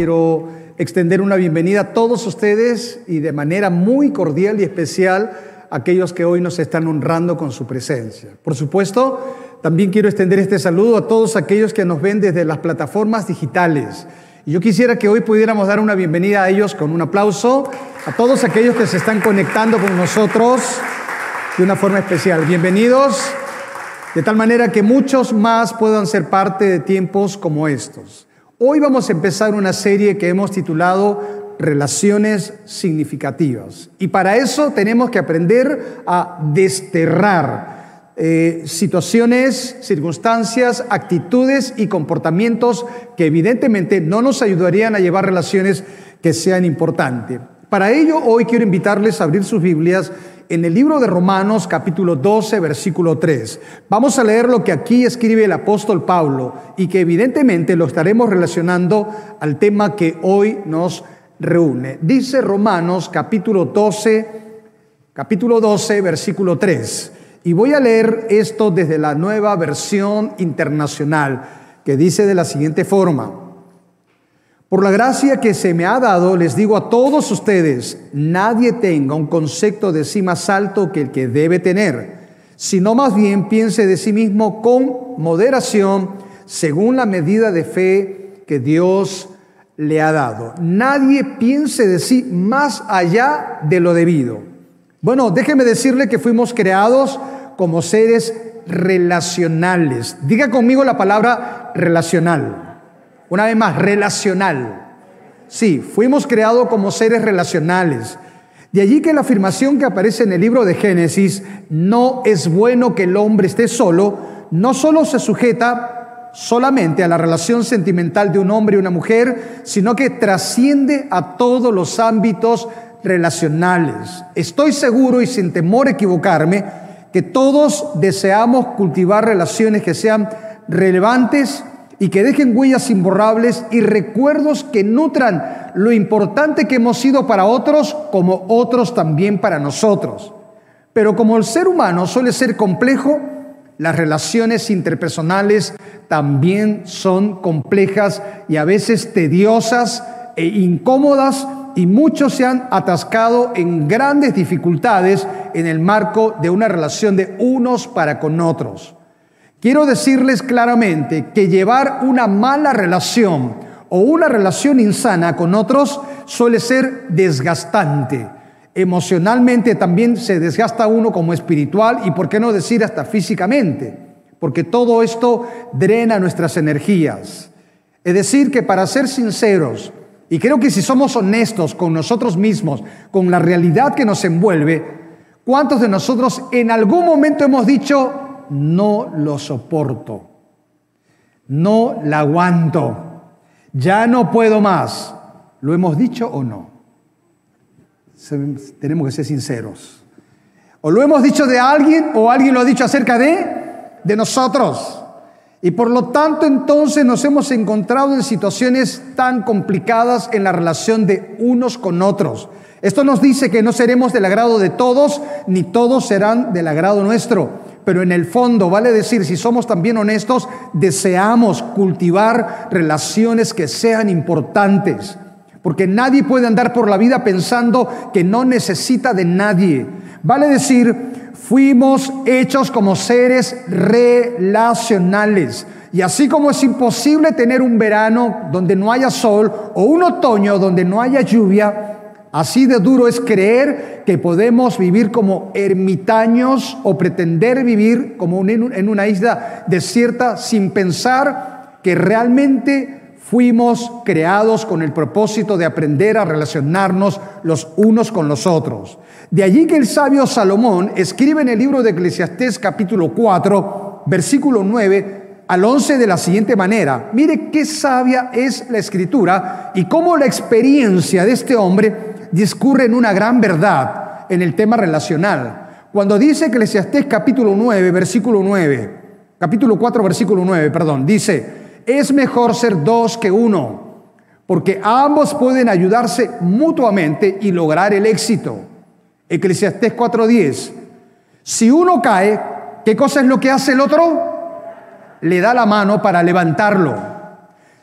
quiero extender una bienvenida a todos ustedes y de manera muy cordial y especial a aquellos que hoy nos están honrando con su presencia. Por supuesto, también quiero extender este saludo a todos aquellos que nos ven desde las plataformas digitales. Y yo quisiera que hoy pudiéramos dar una bienvenida a ellos con un aplauso, a todos aquellos que se están conectando con nosotros de una forma especial. Bienvenidos, de tal manera que muchos más puedan ser parte de tiempos como estos. Hoy vamos a empezar una serie que hemos titulado Relaciones significativas. Y para eso tenemos que aprender a desterrar eh, situaciones, circunstancias, actitudes y comportamientos que evidentemente no nos ayudarían a llevar relaciones que sean importantes. Para ello, hoy quiero invitarles a abrir sus Biblias en el libro de Romanos capítulo 12, versículo 3. Vamos a leer lo que aquí escribe el apóstol Pablo y que evidentemente lo estaremos relacionando al tema que hoy nos reúne. Dice Romanos capítulo 12, capítulo 12, versículo 3. Y voy a leer esto desde la nueva versión internacional, que dice de la siguiente forma. Por la gracia que se me ha dado, les digo a todos ustedes, nadie tenga un concepto de sí más alto que el que debe tener, sino más bien piense de sí mismo con moderación, según la medida de fe que Dios le ha dado. Nadie piense de sí más allá de lo debido. Bueno, déjeme decirle que fuimos creados como seres relacionales. Diga conmigo la palabra relacional. Una vez más, relacional. Sí, fuimos creados como seres relacionales. De allí que la afirmación que aparece en el libro de Génesis, no es bueno que el hombre esté solo, no solo se sujeta solamente a la relación sentimental de un hombre y una mujer, sino que trasciende a todos los ámbitos relacionales. Estoy seguro y sin temor a equivocarme que todos deseamos cultivar relaciones que sean relevantes y que dejen huellas imborrables y recuerdos que nutran lo importante que hemos sido para otros como otros también para nosotros. Pero como el ser humano suele ser complejo, las relaciones interpersonales también son complejas y a veces tediosas e incómodas y muchos se han atascado en grandes dificultades en el marco de una relación de unos para con otros. Quiero decirles claramente que llevar una mala relación o una relación insana con otros suele ser desgastante. Emocionalmente también se desgasta uno como espiritual y, por qué no decir, hasta físicamente, porque todo esto drena nuestras energías. Es decir, que para ser sinceros, y creo que si somos honestos con nosotros mismos, con la realidad que nos envuelve, ¿cuántos de nosotros en algún momento hemos dicho, no lo soporto, no la aguanto, ya no puedo más? ¿Lo hemos dicho o no? Tenemos que ser sinceros. O lo hemos dicho de alguien o alguien lo ha dicho acerca de, de nosotros. Y por lo tanto entonces nos hemos encontrado en situaciones tan complicadas en la relación de unos con otros. Esto nos dice que no seremos del agrado de todos, ni todos serán del agrado nuestro. Pero en el fondo, vale decir, si somos también honestos, deseamos cultivar relaciones que sean importantes. Porque nadie puede andar por la vida pensando que no necesita de nadie. Vale decir, Fuimos hechos como seres relacionales. Y así como es imposible tener un verano donde no haya sol o un otoño donde no haya lluvia, así de duro es creer que podemos vivir como ermitaños o pretender vivir como en una isla desierta sin pensar que realmente fuimos creados con el propósito de aprender a relacionarnos los unos con los otros. De allí que el sabio Salomón escribe en el libro de Eclesiastés capítulo 4, versículo 9 al 11 de la siguiente manera. Mire qué sabia es la escritura y cómo la experiencia de este hombre discurre en una gran verdad en el tema relacional. Cuando dice Eclesiastés capítulo 9, versículo 9, capítulo 4, versículo 9, perdón, dice, es mejor ser dos que uno, porque ambos pueden ayudarse mutuamente y lograr el éxito. Eclesiastés 4:10. Si uno cae, ¿qué cosa es lo que hace el otro? Le da la mano para levantarlo.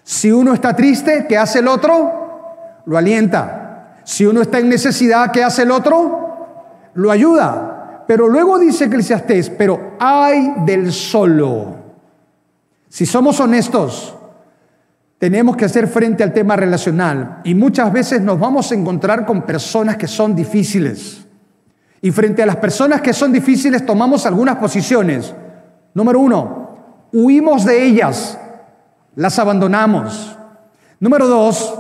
Si uno está triste, ¿qué hace el otro? Lo alienta. Si uno está en necesidad, ¿qué hace el otro? Lo ayuda. Pero luego dice Eclesiastés, pero hay del solo. Si somos honestos, tenemos que hacer frente al tema relacional y muchas veces nos vamos a encontrar con personas que son difíciles. Y frente a las personas que son difíciles tomamos algunas posiciones. Número uno, huimos de ellas las abandonamos. Número dos,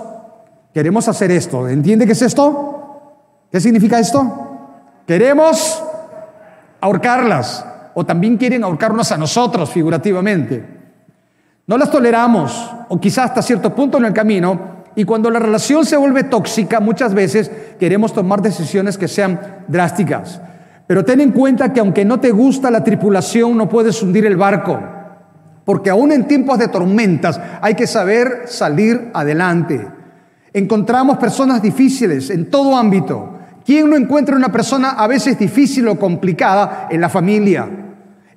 queremos hacer esto. ¿Entiende qué es esto? ¿Qué significa esto? Queremos ahorcarlas o también quieren ahorcarnos a nosotros figurativamente. No las toleramos o quizás hasta cierto punto en el camino y cuando la relación se vuelve tóxica muchas veces queremos tomar decisiones que sean drásticas. Pero ten en cuenta que aunque no te gusta la tripulación no puedes hundir el barco porque aún en tiempos de tormentas hay que saber salir adelante. Encontramos personas difíciles en todo ámbito. ¿Quién no encuentra una persona a veces difícil o complicada en la familia,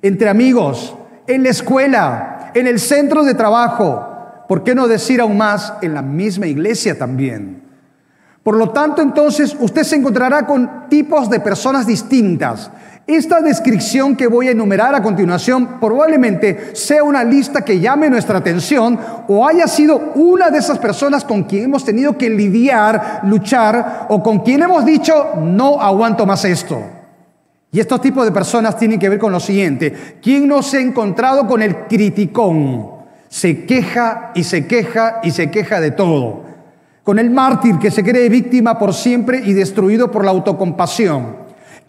entre amigos, en la escuela, en el centro de trabajo? ¿Por qué no decir aún más en la misma iglesia también? Por lo tanto, entonces usted se encontrará con tipos de personas distintas esta descripción que voy a enumerar a continuación probablemente sea una lista que llame nuestra atención o haya sido una de esas personas con quien hemos tenido que lidiar, luchar o con quien hemos dicho no aguanto más esto. Y estos tipos de personas tienen que ver con lo siguiente. ¿Quién no se ha encontrado con el criticón? Se queja y se queja y se queja de todo. Con el mártir que se cree víctima por siempre y destruido por la autocompasión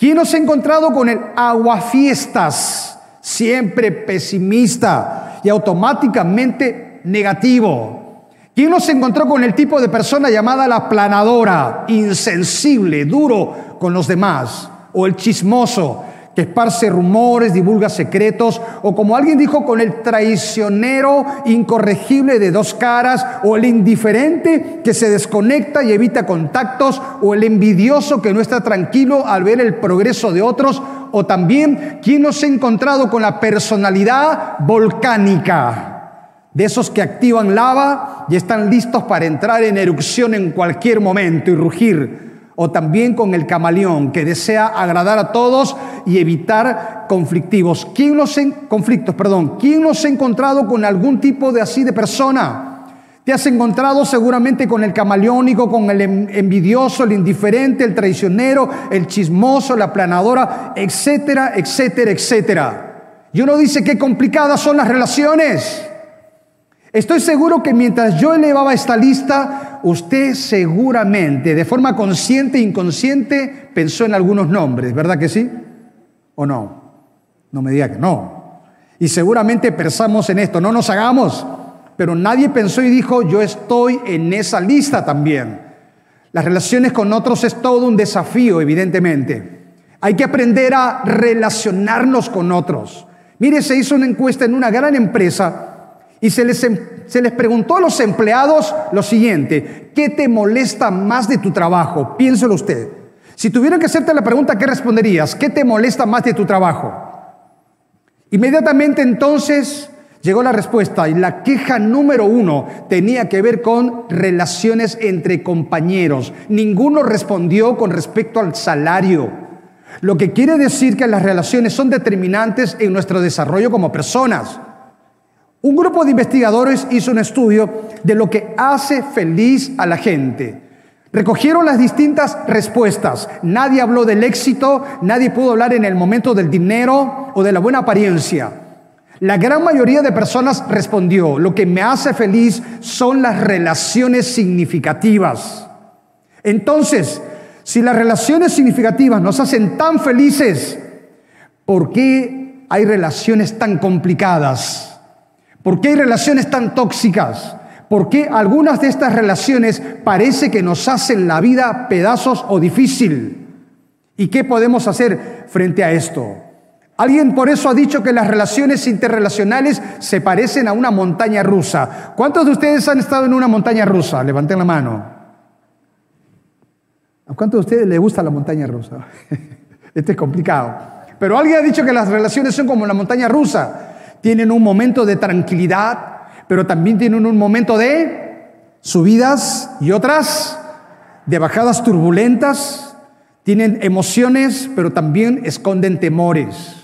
¿Quién nos ha encontrado con el aguafiestas? Siempre pesimista y automáticamente negativo. ¿Quién nos encontró con el tipo de persona llamada la planadora, insensible, duro con los demás? O el chismoso, que esparce rumores, divulga secretos, o como alguien dijo, con el traicionero incorregible de dos caras, o el indiferente que se desconecta y evita contactos, o el envidioso que no está tranquilo al ver el progreso de otros, o también quien nos ha encontrado con la personalidad volcánica, de esos que activan lava y están listos para entrar en erupción en cualquier momento y rugir o también con el camaleón que desea agradar a todos y evitar conflictivos. ¿Quién los conflictos, perdón? ¿Quién nos ha encontrado con algún tipo de así de persona? Te has encontrado seguramente con el camaleónico, con el envidioso, el indiferente, el traicionero, el chismoso, la planadora, etcétera, etcétera, etcétera. Y uno dice qué complicadas son las relaciones. Estoy seguro que mientras yo elevaba esta lista, usted seguramente, de forma consciente e inconsciente, pensó en algunos nombres, ¿verdad que sí? ¿O no? No me diga que no. Y seguramente pensamos en esto, no nos hagamos, pero nadie pensó y dijo, yo estoy en esa lista también. Las relaciones con otros es todo un desafío, evidentemente. Hay que aprender a relacionarnos con otros. Mire, se hizo una encuesta en una gran empresa y se les, em, se les preguntó a los empleados lo siguiente, ¿qué te molesta más de tu trabajo? Piénselo usted. Si tuvieran que hacerte la pregunta, ¿qué responderías? ¿Qué te molesta más de tu trabajo? Inmediatamente entonces llegó la respuesta y la queja número uno tenía que ver con relaciones entre compañeros. Ninguno respondió con respecto al salario. Lo que quiere decir que las relaciones son determinantes en nuestro desarrollo como personas. Un grupo de investigadores hizo un estudio de lo que hace feliz a la gente. Recogieron las distintas respuestas. Nadie habló del éxito, nadie pudo hablar en el momento del dinero o de la buena apariencia. La gran mayoría de personas respondió, lo que me hace feliz son las relaciones significativas. Entonces, si las relaciones significativas nos hacen tan felices, ¿por qué hay relaciones tan complicadas? ¿Por qué hay relaciones tan tóxicas? ¿Por qué algunas de estas relaciones parece que nos hacen la vida pedazos o difícil? ¿Y qué podemos hacer frente a esto? Alguien por eso ha dicho que las relaciones interrelacionales se parecen a una montaña rusa. ¿Cuántos de ustedes han estado en una montaña rusa? Levanten la mano. ¿A cuántos de ustedes les gusta la montaña rusa? Este es complicado. Pero alguien ha dicho que las relaciones son como la montaña rusa. Tienen un momento de tranquilidad, pero también tienen un momento de subidas y otras de bajadas turbulentas, tienen emociones, pero también esconden temores.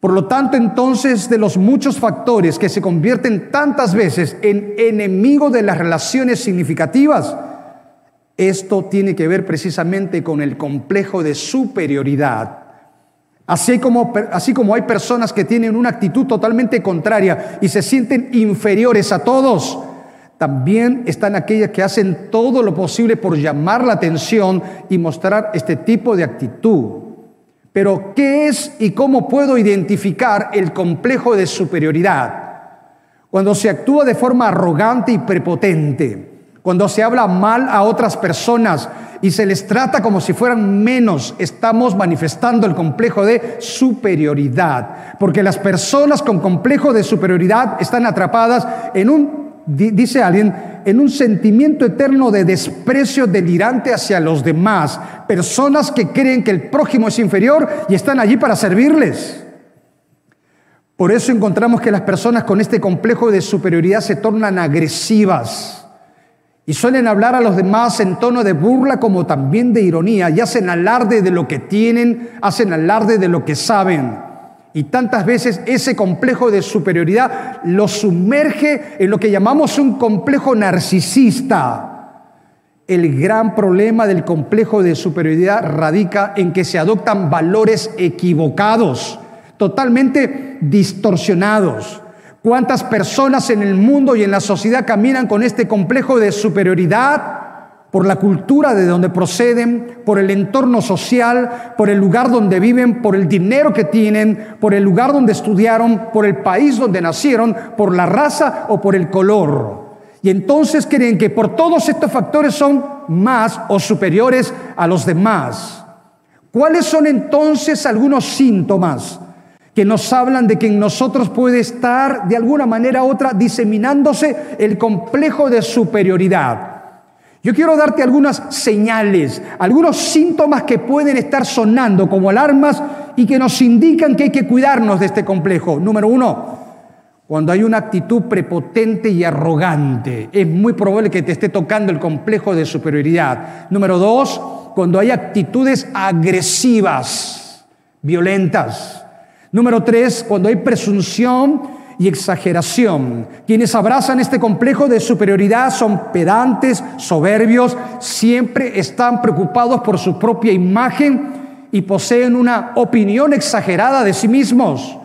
Por lo tanto, entonces, de los muchos factores que se convierten tantas veces en enemigo de las relaciones significativas, esto tiene que ver precisamente con el complejo de superioridad. Así como, así como hay personas que tienen una actitud totalmente contraria y se sienten inferiores a todos, también están aquellas que hacen todo lo posible por llamar la atención y mostrar este tipo de actitud. Pero, ¿qué es y cómo puedo identificar el complejo de superioridad? Cuando se actúa de forma arrogante y prepotente, cuando se habla mal a otras personas y se les trata como si fueran menos, estamos manifestando el complejo de superioridad. Porque las personas con complejo de superioridad están atrapadas en un, dice alguien, en un sentimiento eterno de desprecio delirante hacia los demás. Personas que creen que el prójimo es inferior y están allí para servirles. Por eso encontramos que las personas con este complejo de superioridad se tornan agresivas y suelen hablar a los demás en tono de burla como también de ironía y hacen alarde de lo que tienen, hacen alarde de lo que saben. Y tantas veces ese complejo de superioridad los sumerge en lo que llamamos un complejo narcisista. El gran problema del complejo de superioridad radica en que se adoptan valores equivocados, totalmente distorsionados. ¿Cuántas personas en el mundo y en la sociedad caminan con este complejo de superioridad? por la cultura de donde proceden, por el entorno social, por el lugar donde viven, por el dinero que tienen, por el lugar donde estudiaron, por el país donde nacieron, por la raza o por el color. Y entonces creen que por todos estos factores son más o superiores a los demás. ¿Cuáles son entonces algunos síntomas que nos hablan de que en nosotros puede estar de alguna manera u otra diseminándose el complejo de superioridad. Yo quiero darte algunas señales, algunos síntomas que pueden estar sonando como alarmas y que nos indican que hay que cuidarnos de este complejo. Número uno, cuando hay una actitud prepotente y arrogante, es muy probable que te esté tocando el complejo de superioridad. Número dos, cuando hay actitudes agresivas, violentas. Número tres, cuando hay presunción y exageración. Quienes abrazan este complejo de superioridad son pedantes, soberbios, siempre están preocupados por su propia imagen y poseen una opinión exagerada de sí mismos.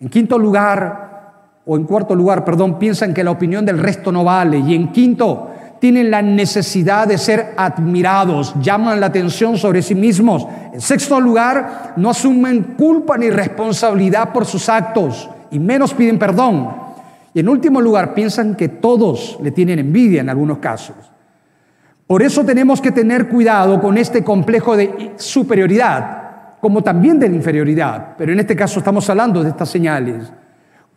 En quinto lugar, o en cuarto lugar, perdón, piensan que la opinión del resto no vale. Y en quinto, tienen la necesidad de ser admirados, llaman la atención sobre sí mismos. En sexto lugar, no asumen culpa ni responsabilidad por sus actos y menos piden perdón. Y en último lugar, piensan que todos le tienen envidia en algunos casos. Por eso tenemos que tener cuidado con este complejo de superioridad, como también de inferioridad. Pero en este caso estamos hablando de estas señales.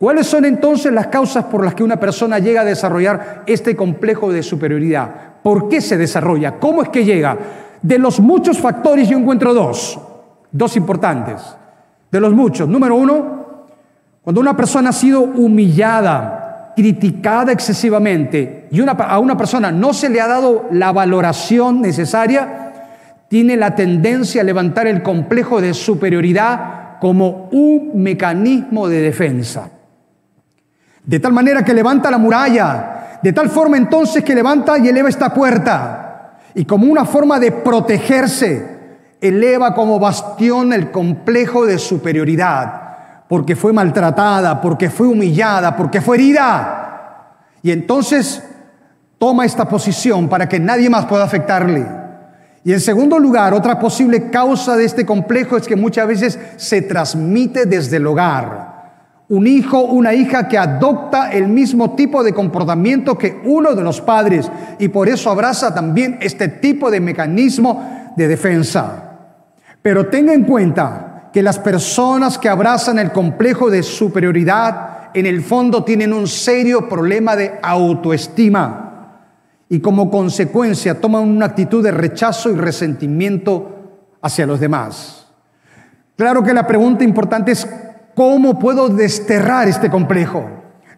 ¿Cuáles son entonces las causas por las que una persona llega a desarrollar este complejo de superioridad? ¿Por qué se desarrolla? ¿Cómo es que llega? De los muchos factores yo encuentro dos, dos importantes. De los muchos. Número uno, cuando una persona ha sido humillada, criticada excesivamente y a una persona no se le ha dado la valoración necesaria, tiene la tendencia a levantar el complejo de superioridad como un mecanismo de defensa. De tal manera que levanta la muralla, de tal forma entonces que levanta y eleva esta puerta. Y como una forma de protegerse, eleva como bastión el complejo de superioridad, porque fue maltratada, porque fue humillada, porque fue herida. Y entonces toma esta posición para que nadie más pueda afectarle. Y en segundo lugar, otra posible causa de este complejo es que muchas veces se transmite desde el hogar un hijo, una hija que adopta el mismo tipo de comportamiento que uno de los padres y por eso abraza también este tipo de mecanismo de defensa. Pero tenga en cuenta que las personas que abrazan el complejo de superioridad en el fondo tienen un serio problema de autoestima y como consecuencia toman una actitud de rechazo y resentimiento hacia los demás. Claro que la pregunta importante es ¿Cómo puedo desterrar este complejo?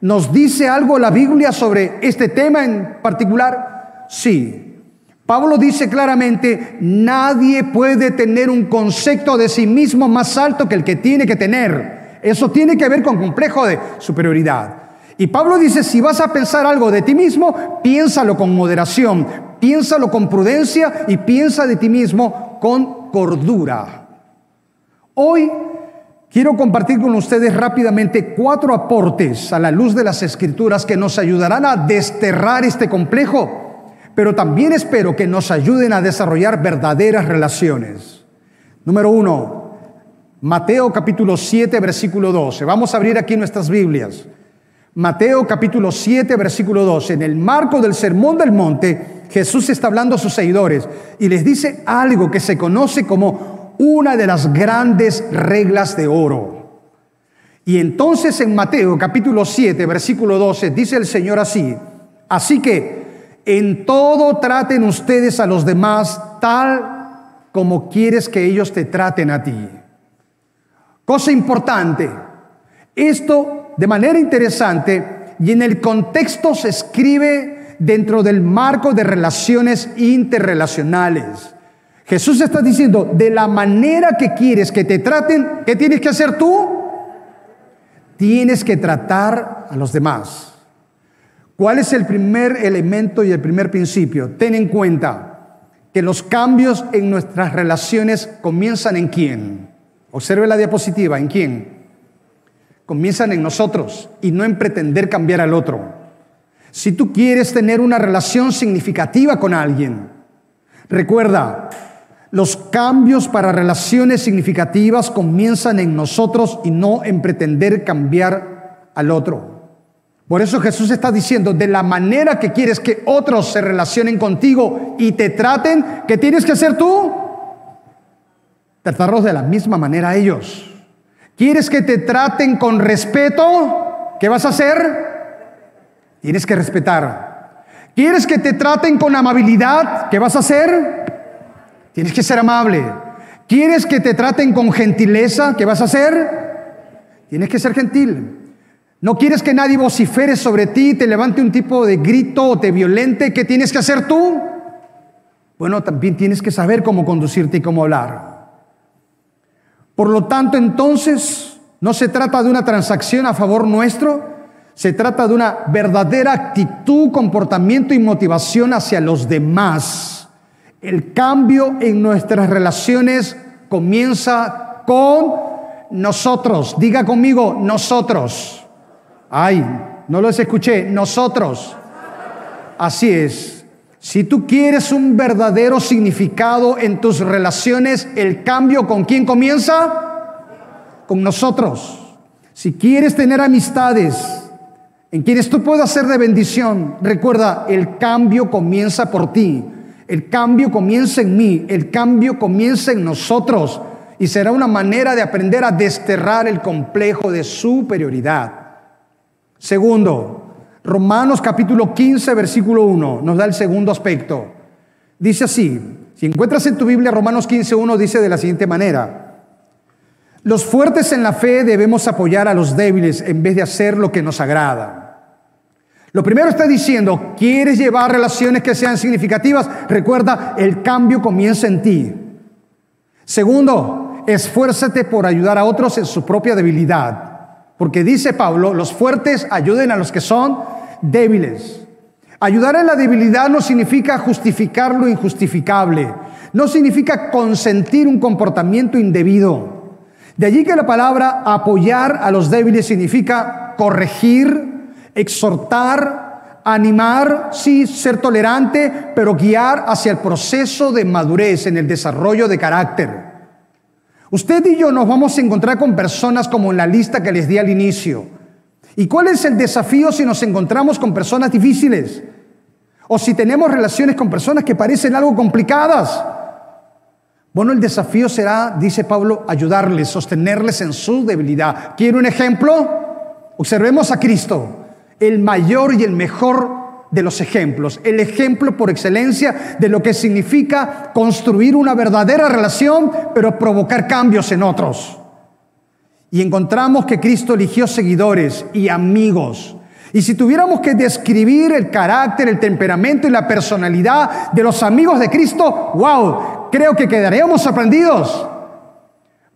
¿Nos dice algo la Biblia sobre este tema en particular? Sí. Pablo dice claramente, nadie puede tener un concepto de sí mismo más alto que el que tiene que tener. Eso tiene que ver con complejo de superioridad. Y Pablo dice, si vas a pensar algo de ti mismo, piénsalo con moderación, piénsalo con prudencia y piensa de ti mismo con cordura. Hoy quiero compartir con ustedes rápidamente cuatro aportes a la luz de las escrituras que nos ayudarán a desterrar este complejo, pero también espero que nos ayuden a desarrollar verdaderas relaciones. Número uno, Mateo capítulo 7, versículo 12. Vamos a abrir aquí nuestras Biblias. Mateo capítulo 7, versículo 12. En el marco del Sermón del Monte, Jesús está hablando a sus seguidores y les dice algo que se conoce como una de las grandes reglas de oro. Y entonces en Mateo capítulo 7, versículo 12, dice el Señor así, así que en todo traten ustedes a los demás tal como quieres que ellos te traten a ti. Cosa importante, esto de manera interesante y en el contexto se escribe dentro del marco de relaciones interrelacionales. Jesús está diciendo, de la manera que quieres que te traten, ¿qué tienes que hacer tú? Tienes que tratar a los demás. ¿Cuál es el primer elemento y el primer principio? Ten en cuenta que los cambios en nuestras relaciones comienzan en quién. Observe la diapositiva, ¿en quién? comienzan en nosotros y no en pretender cambiar al otro. Si tú quieres tener una relación significativa con alguien, recuerda, los cambios para relaciones significativas comienzan en nosotros y no en pretender cambiar al otro. Por eso Jesús está diciendo, de la manera que quieres que otros se relacionen contigo y te traten, ¿qué tienes que hacer tú? Tratarlos de la misma manera a ellos. ¿Quieres que te traten con respeto? ¿Qué vas a hacer? Tienes que respetar. ¿Quieres que te traten con amabilidad? ¿Qué vas a hacer? Tienes que ser amable. ¿Quieres que te traten con gentileza? ¿Qué vas a hacer? Tienes que ser gentil. ¿No quieres que nadie vocifere sobre ti, te levante un tipo de grito o te violente? ¿Qué tienes que hacer tú? Bueno, también tienes que saber cómo conducirte y cómo hablar. Por lo tanto, entonces, no se trata de una transacción a favor nuestro, se trata de una verdadera actitud, comportamiento y motivación hacia los demás. El cambio en nuestras relaciones comienza con nosotros. Diga conmigo, nosotros. Ay, no los escuché, nosotros. Así es. Si tú quieres un verdadero significado en tus relaciones, el cambio con quién comienza? Con nosotros. Si quieres tener amistades en quienes tú puedas ser de bendición, recuerda, el cambio comienza por ti. El cambio comienza en mí, el cambio comienza en nosotros y será una manera de aprender a desterrar el complejo de superioridad. Segundo, Romanos capítulo 15, versículo 1, nos da el segundo aspecto. Dice así, si encuentras en tu Biblia Romanos 15, 1, dice de la siguiente manera, los fuertes en la fe debemos apoyar a los débiles en vez de hacer lo que nos agrada. Lo primero está diciendo, ¿quieres llevar relaciones que sean significativas? Recuerda, el cambio comienza en ti. Segundo, esfuérzate por ayudar a otros en su propia debilidad. Porque dice Pablo, los fuertes ayuden a los que son débiles. Ayudar en la debilidad no significa justificar lo injustificable, no significa consentir un comportamiento indebido. De allí que la palabra apoyar a los débiles significa corregir, exhortar, animar, sí, ser tolerante, pero guiar hacia el proceso de madurez en el desarrollo de carácter. Usted y yo nos vamos a encontrar con personas como en la lista que les di al inicio. ¿Y cuál es el desafío si nos encontramos con personas difíciles? O si tenemos relaciones con personas que parecen algo complicadas. Bueno, el desafío será, dice Pablo, ayudarles, sostenerles en su debilidad. ¿Quiere un ejemplo? Observemos a Cristo, el mayor y el mejor de los ejemplos, el ejemplo por excelencia de lo que significa construir una verdadera relación, pero provocar cambios en otros. Y encontramos que Cristo eligió seguidores y amigos Y si tuviéramos que describir el carácter, el temperamento y la personalidad de los amigos de Cristo, wow, creo que quedaríamos sorprendidos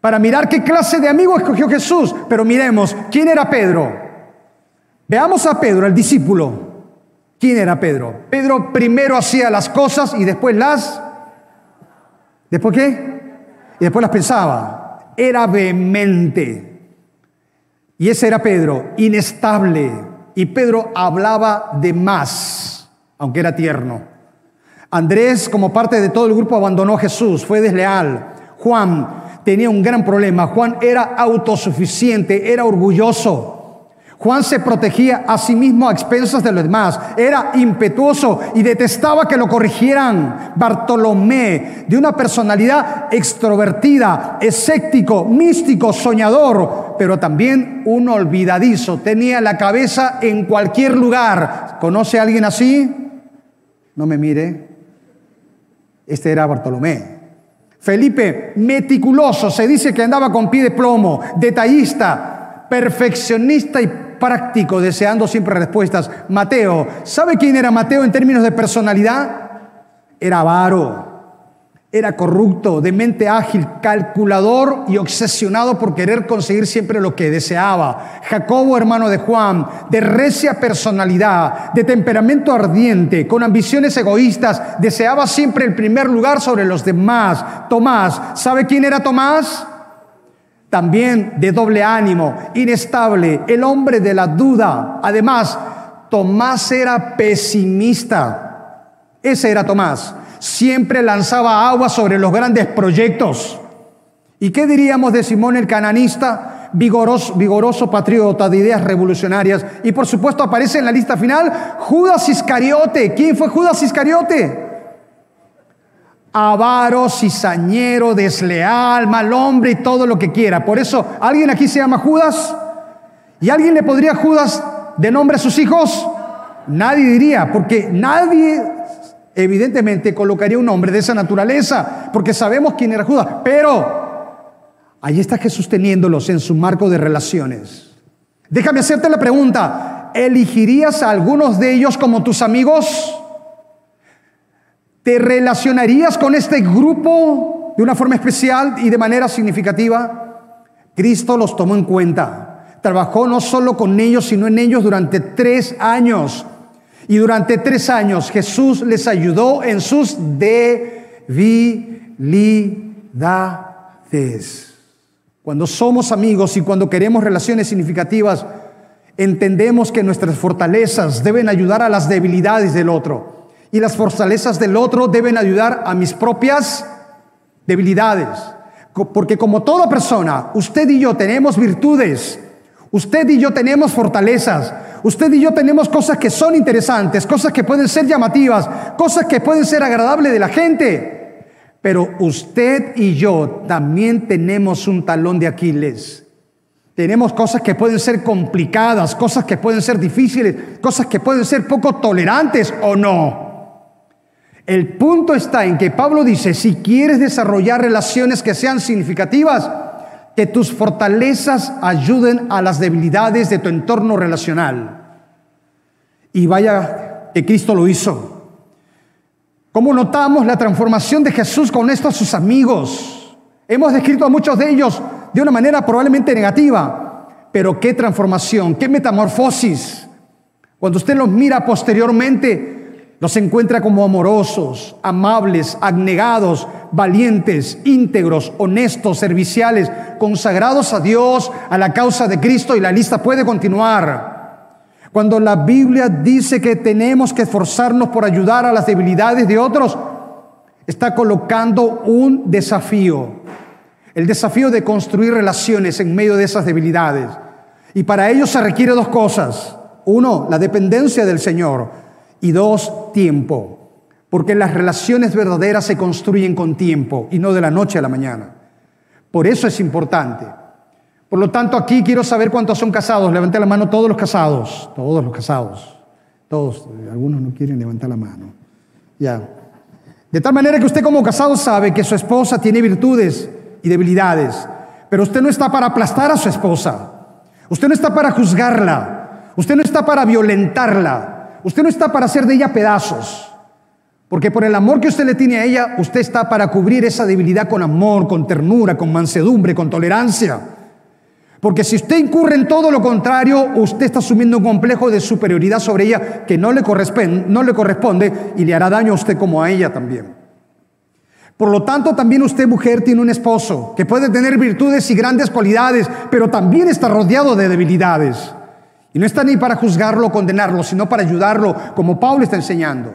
para mirar qué clase de amigo escogió Jesús. Pero miremos, ¿quién era Pedro? Veamos a Pedro, el discípulo. ¿Quién era Pedro? Pedro primero hacía las cosas y después las... ¿Después qué? Y después las pensaba. Era vehemente. Y ese era Pedro, inestable. Y Pedro hablaba de más, aunque era tierno. Andrés, como parte de todo el grupo, abandonó a Jesús, fue desleal. Juan tenía un gran problema. Juan era autosuficiente, era orgulloso. Juan se protegía a sí mismo a expensas de los demás. Era impetuoso y detestaba que lo corrigieran. Bartolomé, de una personalidad extrovertida, escéptico, místico, soñador, pero también un olvidadizo. Tenía la cabeza en cualquier lugar. ¿Conoce a alguien así? No me mire. Este era Bartolomé. Felipe, meticuloso, se dice que andaba con pie de plomo, detallista, perfeccionista y práctico, deseando siempre respuestas. Mateo, ¿sabe quién era Mateo en términos de personalidad? Era avaro, era corrupto, de mente ágil, calculador y obsesionado por querer conseguir siempre lo que deseaba. Jacobo, hermano de Juan, de recia personalidad, de temperamento ardiente, con ambiciones egoístas, deseaba siempre el primer lugar sobre los demás. Tomás, ¿sabe quién era Tomás? También de doble ánimo, inestable, el hombre de la duda. Además, Tomás era pesimista. Ese era Tomás. Siempre lanzaba agua sobre los grandes proyectos. ¿Y qué diríamos de Simón el cananista? Vigoroso, vigoroso patriota de ideas revolucionarias. Y por supuesto aparece en la lista final Judas Iscariote. ¿Quién fue Judas Iscariote? Avaro, cizañero, desleal, mal hombre y todo lo que quiera. Por eso, ¿alguien aquí se llama Judas? ¿Y alguien le podría Judas de nombre a sus hijos? Nadie diría, porque nadie evidentemente colocaría un nombre de esa naturaleza, porque sabemos quién era Judas. Pero ahí está Jesús teniéndolos en su marco de relaciones. Déjame hacerte la pregunta, ¿elegirías a algunos de ellos como tus amigos? ¿Te relacionarías con este grupo de una forma especial y de manera significativa? Cristo los tomó en cuenta. Trabajó no solo con ellos, sino en ellos durante tres años. Y durante tres años Jesús les ayudó en sus debilidades. Cuando somos amigos y cuando queremos relaciones significativas, entendemos que nuestras fortalezas deben ayudar a las debilidades del otro. Y las fortalezas del otro deben ayudar a mis propias debilidades. Porque como toda persona, usted y yo tenemos virtudes, usted y yo tenemos fortalezas, usted y yo tenemos cosas que son interesantes, cosas que pueden ser llamativas, cosas que pueden ser agradables de la gente. Pero usted y yo también tenemos un talón de Aquiles. Tenemos cosas que pueden ser complicadas, cosas que pueden ser difíciles, cosas que pueden ser poco tolerantes o no. El punto está en que Pablo dice, si quieres desarrollar relaciones que sean significativas, que tus fortalezas ayuden a las debilidades de tu entorno relacional. Y vaya que Cristo lo hizo. ¿Cómo notamos la transformación de Jesús con estos sus amigos? Hemos descrito a muchos de ellos de una manera probablemente negativa, pero qué transformación, qué metamorfosis. Cuando usted los mira posteriormente, los encuentra como amorosos, amables, abnegados, valientes, íntegros, honestos, serviciales, consagrados a Dios, a la causa de Cristo y la lista puede continuar. Cuando la Biblia dice que tenemos que esforzarnos por ayudar a las debilidades de otros, está colocando un desafío. El desafío de construir relaciones en medio de esas debilidades. Y para ello se requiere dos cosas. Uno, la dependencia del Señor. Y dos, tiempo. Porque las relaciones verdaderas se construyen con tiempo y no de la noche a la mañana. Por eso es importante. Por lo tanto, aquí quiero saber cuántos son casados. Levante la mano todos los casados. Todos los casados. Todos. Algunos no quieren levantar la mano. Ya. De tal manera que usted como casado sabe que su esposa tiene virtudes y debilidades. Pero usted no está para aplastar a su esposa. Usted no está para juzgarla. Usted no está para violentarla. Usted no está para hacer de ella pedazos. Porque por el amor que usted le tiene a ella, usted está para cubrir esa debilidad con amor, con ternura, con mansedumbre, con tolerancia. Porque si usted incurre en todo lo contrario, usted está asumiendo un complejo de superioridad sobre ella que no le, corresponde, no le corresponde y le hará daño a usted como a ella también. Por lo tanto, también usted, mujer, tiene un esposo que puede tener virtudes y grandes cualidades, pero también está rodeado de debilidades. Y no está ni para juzgarlo o condenarlo, sino para ayudarlo, como Pablo está enseñando.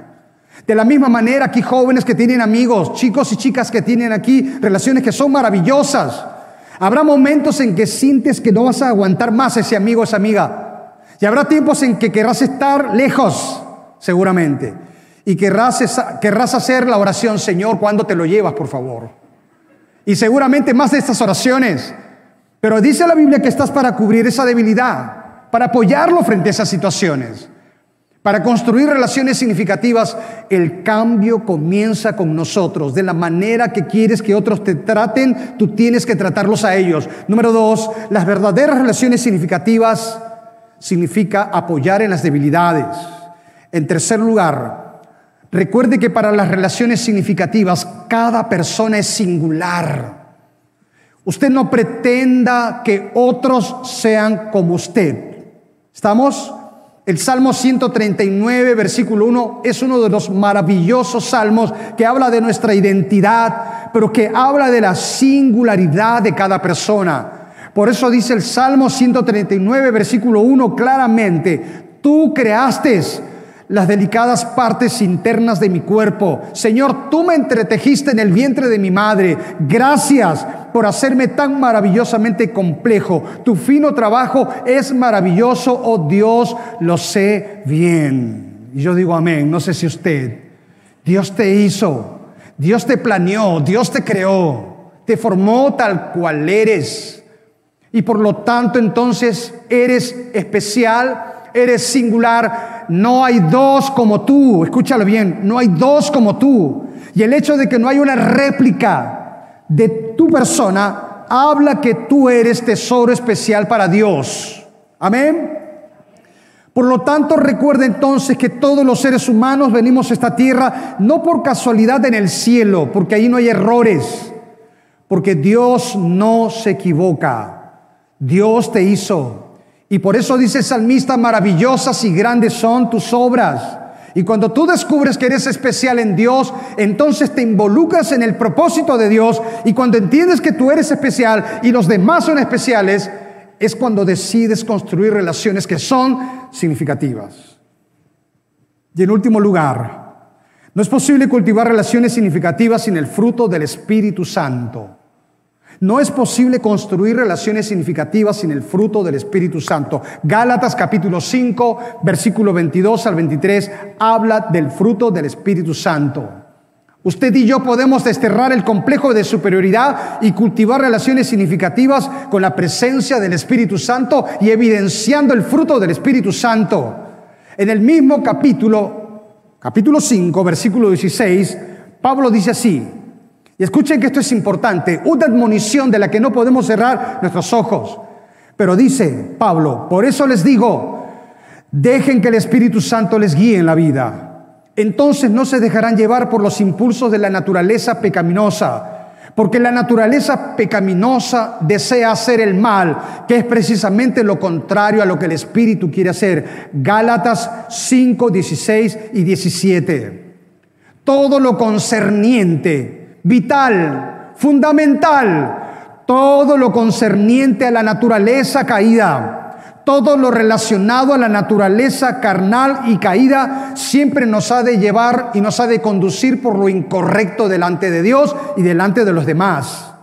De la misma manera, aquí jóvenes que tienen amigos, chicos y chicas que tienen aquí relaciones que son maravillosas. Habrá momentos en que sientes que no vas a aguantar más ese amigo esa amiga. Y habrá tiempos en que querrás estar lejos, seguramente. Y querrás, querrás hacer la oración, Señor, ¿cuándo te lo llevas, por favor? Y seguramente más de estas oraciones. Pero dice la Biblia que estás para cubrir esa debilidad, para apoyarlo frente a esas situaciones. Para construir relaciones significativas, el cambio comienza con nosotros. De la manera que quieres que otros te traten, tú tienes que tratarlos a ellos. Número dos, las verdaderas relaciones significativas significa apoyar en las debilidades. En tercer lugar, Recuerde que para las relaciones significativas cada persona es singular. Usted no pretenda que otros sean como usted. ¿Estamos? El Salmo 139, versículo 1, es uno de los maravillosos salmos que habla de nuestra identidad, pero que habla de la singularidad de cada persona. Por eso dice el Salmo 139, versículo 1 claramente, tú creaste las delicadas partes internas de mi cuerpo. Señor, tú me entretejiste en el vientre de mi madre. Gracias por hacerme tan maravillosamente complejo. Tu fino trabajo es maravilloso, oh Dios, lo sé bien. Y yo digo amén, no sé si usted. Dios te hizo, Dios te planeó, Dios te creó, te formó tal cual eres. Y por lo tanto entonces eres especial eres singular, no hay dos como tú, escúchalo bien, no hay dos como tú. Y el hecho de que no hay una réplica de tu persona habla que tú eres tesoro especial para Dios. Amén. Por lo tanto, recuerda entonces que todos los seres humanos venimos a esta tierra no por casualidad en el cielo, porque ahí no hay errores, porque Dios no se equivoca. Dios te hizo y por eso dice salmista, maravillosas y grandes son tus obras. Y cuando tú descubres que eres especial en Dios, entonces te involucras en el propósito de Dios. Y cuando entiendes que tú eres especial y los demás son especiales, es cuando decides construir relaciones que son significativas. Y en último lugar, no es posible cultivar relaciones significativas sin el fruto del Espíritu Santo. No es posible construir relaciones significativas sin el fruto del Espíritu Santo. Gálatas capítulo 5, versículo 22 al 23 habla del fruto del Espíritu Santo. Usted y yo podemos desterrar el complejo de superioridad y cultivar relaciones significativas con la presencia del Espíritu Santo y evidenciando el fruto del Espíritu Santo. En el mismo capítulo, capítulo 5, versículo 16, Pablo dice así, y escuchen que esto es importante, una admonición de la que no podemos cerrar nuestros ojos. Pero dice Pablo, por eso les digo, dejen que el Espíritu Santo les guíe en la vida. Entonces no se dejarán llevar por los impulsos de la naturaleza pecaminosa, porque la naturaleza pecaminosa desea hacer el mal, que es precisamente lo contrario a lo que el Espíritu quiere hacer. Gálatas 5, 16 y 17. Todo lo concerniente vital, fundamental, todo lo concerniente a la naturaleza caída. Todo lo relacionado a la naturaleza carnal y caída siempre nos ha de llevar y nos ha de conducir por lo incorrecto delante de Dios y delante de los demás.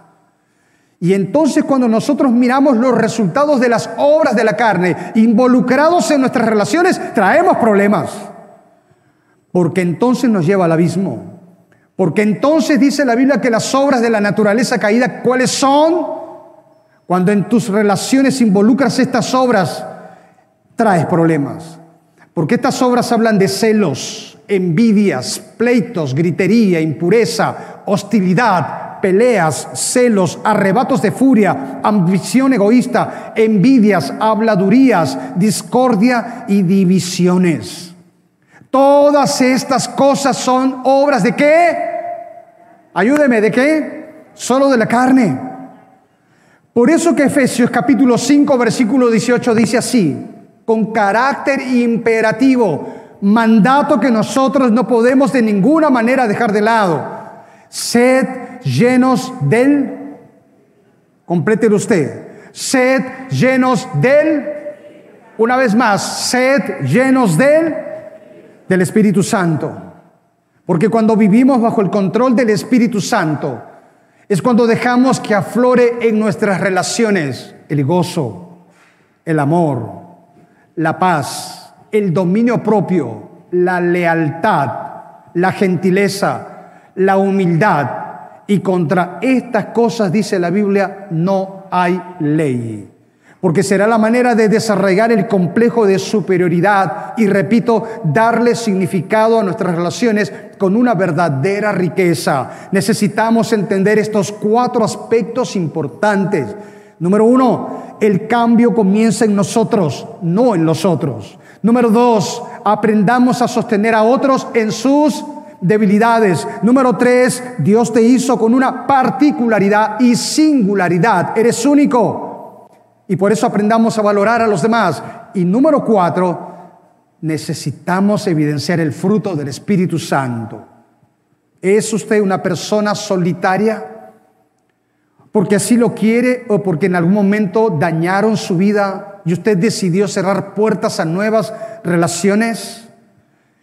Y entonces cuando nosotros miramos los resultados de las obras de la carne involucrados en nuestras relaciones, traemos problemas. Porque entonces nos lleva al abismo. Porque entonces dice la Biblia que las obras de la naturaleza caída, ¿cuáles son? Cuando en tus relaciones involucras estas obras, traes problemas. Porque estas obras hablan de celos, envidias, pleitos, gritería, impureza, hostilidad, peleas, celos, arrebatos de furia, ambición egoísta, envidias, habladurías, discordia y divisiones. Todas estas cosas son obras de qué? Ayúdeme, ¿de qué? Solo de la carne. Por eso que Efesios capítulo 5 versículo 18 dice así, con carácter imperativo, mandato que nosotros no podemos de ninguna manera dejar de lado Sed llenos del, complételo usted, sed llenos del, una vez más, sed llenos del, del Espíritu Santo. Porque cuando vivimos bajo el control del Espíritu Santo, es cuando dejamos que aflore en nuestras relaciones el gozo, el amor, la paz, el dominio propio, la lealtad, la gentileza, la humildad. Y contra estas cosas, dice la Biblia, no hay ley. Porque será la manera de desarraigar el complejo de superioridad y, repito, darle significado a nuestras relaciones con una verdadera riqueza. Necesitamos entender estos cuatro aspectos importantes. Número uno, el cambio comienza en nosotros, no en los otros. Número dos, aprendamos a sostener a otros en sus debilidades. Número tres, Dios te hizo con una particularidad y singularidad. Eres único. Y por eso aprendamos a valorar a los demás. Y número cuatro, necesitamos evidenciar el fruto del Espíritu Santo. ¿Es usted una persona solitaria? Porque así lo quiere o porque en algún momento dañaron su vida y usted decidió cerrar puertas a nuevas relaciones.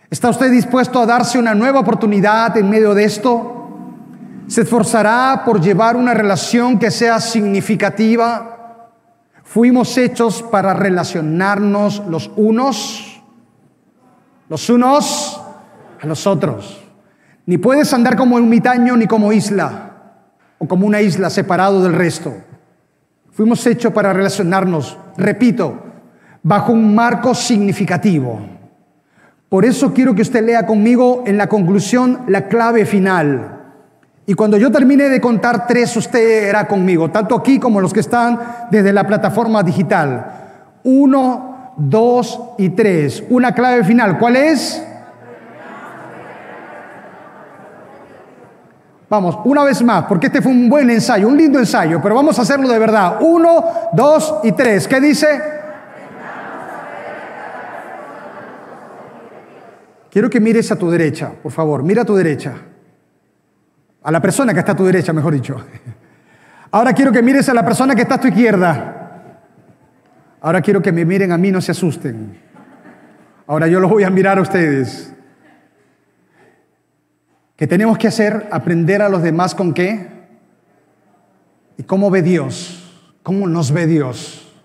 ¿Está usted dispuesto a darse una nueva oportunidad en medio de esto? ¿Se esforzará por llevar una relación que sea significativa? Fuimos hechos para relacionarnos los unos, los unos a los otros. Ni puedes andar como un mitaño ni como isla o como una isla separado del resto. Fuimos hechos para relacionarnos, repito, bajo un marco significativo. Por eso quiero que usted lea conmigo en la conclusión la clave final. Y cuando yo termine de contar tres, usted era conmigo, tanto aquí como los que están desde la plataforma digital. Uno, dos y tres. Una clave final. ¿Cuál es? Vamos, una vez más, porque este fue un buen ensayo, un lindo ensayo, pero vamos a hacerlo de verdad. Uno, dos y tres. ¿Qué dice? Quiero que mires a tu derecha, por favor, mira a tu derecha. A la persona que está a tu derecha, mejor dicho. Ahora quiero que mires a la persona que está a tu izquierda. Ahora quiero que me miren a mí, no se asusten. Ahora yo los voy a mirar a ustedes. ¿Qué tenemos que hacer? Aprender a los demás con qué? ¿Y cómo ve Dios? ¿Cómo nos ve Dios?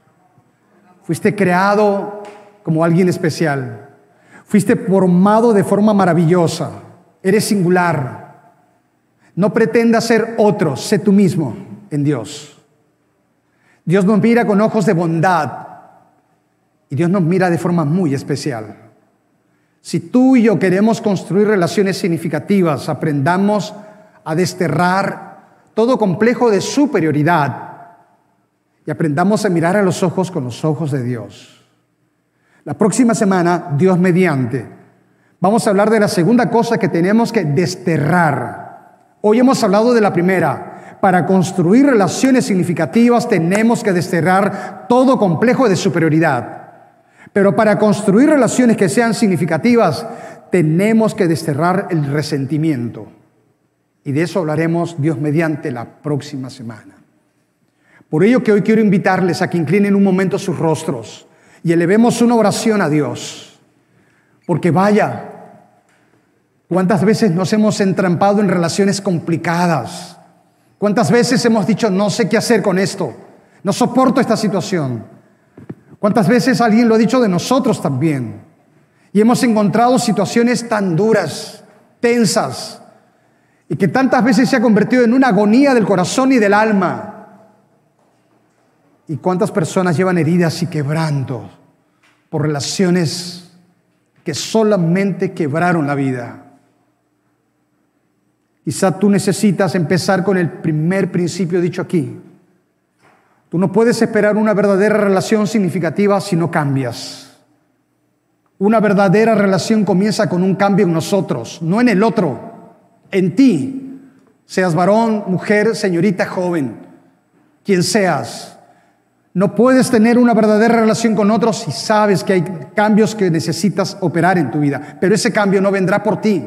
Fuiste creado como alguien especial. Fuiste formado de forma maravillosa. Eres singular. No pretendas ser otro, sé tú mismo en Dios. Dios nos mira con ojos de bondad y Dios nos mira de forma muy especial. Si tú y yo queremos construir relaciones significativas, aprendamos a desterrar todo complejo de superioridad y aprendamos a mirar a los ojos con los ojos de Dios. La próxima semana, Dios mediante, vamos a hablar de la segunda cosa que tenemos que desterrar. Hoy hemos hablado de la primera. Para construir relaciones significativas tenemos que desterrar todo complejo de superioridad. Pero para construir relaciones que sean significativas tenemos que desterrar el resentimiento. Y de eso hablaremos Dios mediante la próxima semana. Por ello que hoy quiero invitarles a que inclinen un momento sus rostros y elevemos una oración a Dios. Porque vaya, ¿cuántas veces nos hemos entrampado en relaciones complicadas? ¿Cuántas veces hemos dicho, no sé qué hacer con esto? No soporto esta situación. ¿Cuántas veces alguien lo ha dicho de nosotros también? Y hemos encontrado situaciones tan duras, tensas, y que tantas veces se ha convertido en una agonía del corazón y del alma. ¿Y cuántas personas llevan heridas y quebrando por relaciones que solamente quebraron la vida? Quizá tú necesitas empezar con el primer principio dicho aquí. Tú no puedes esperar una verdadera relación significativa si no cambias. Una verdadera relación comienza con un cambio en nosotros, no en el otro, en ti. Seas varón, mujer, señorita, joven, quien seas. No puedes tener una verdadera relación con otros si sabes que hay cambios que necesitas operar en tu vida, pero ese cambio no vendrá por ti.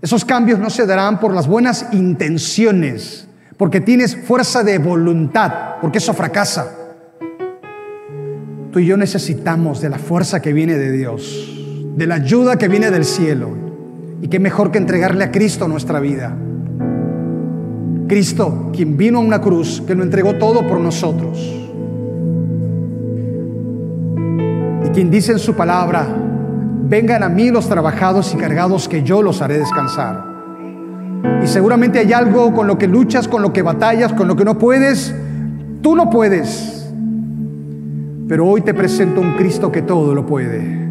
Esos cambios no se darán por las buenas intenciones, porque tienes fuerza de voluntad, porque eso fracasa. Tú y yo necesitamos de la fuerza que viene de Dios, de la ayuda que viene del cielo. Y qué mejor que entregarle a Cristo nuestra vida. Cristo, quien vino a una cruz, que lo entregó todo por nosotros. Y quien dice en su palabra, vengan a mí los trabajados y cargados, que yo los haré descansar. Y seguramente hay algo con lo que luchas, con lo que batallas, con lo que no puedes. Tú no puedes. Pero hoy te presento un Cristo que todo lo puede.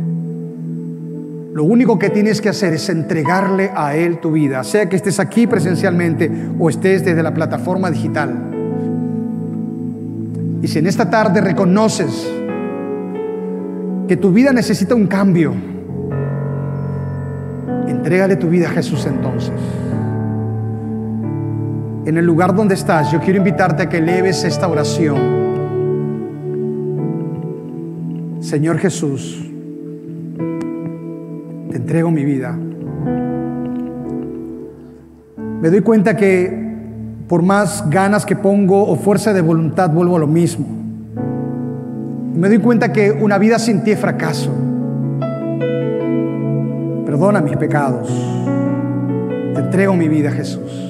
Lo único que tienes que hacer es entregarle a Él tu vida, sea que estés aquí presencialmente o estés desde la plataforma digital. Y si en esta tarde reconoces que tu vida necesita un cambio, entrégale tu vida a Jesús entonces. En el lugar donde estás, yo quiero invitarte a que eleves esta oración. Señor Jesús, te entrego mi vida. Me doy cuenta que por más ganas que pongo o fuerza de voluntad vuelvo a lo mismo. Me doy cuenta que una vida sin ti es fracaso. Perdona mis pecados. Te entrego mi vida, Jesús.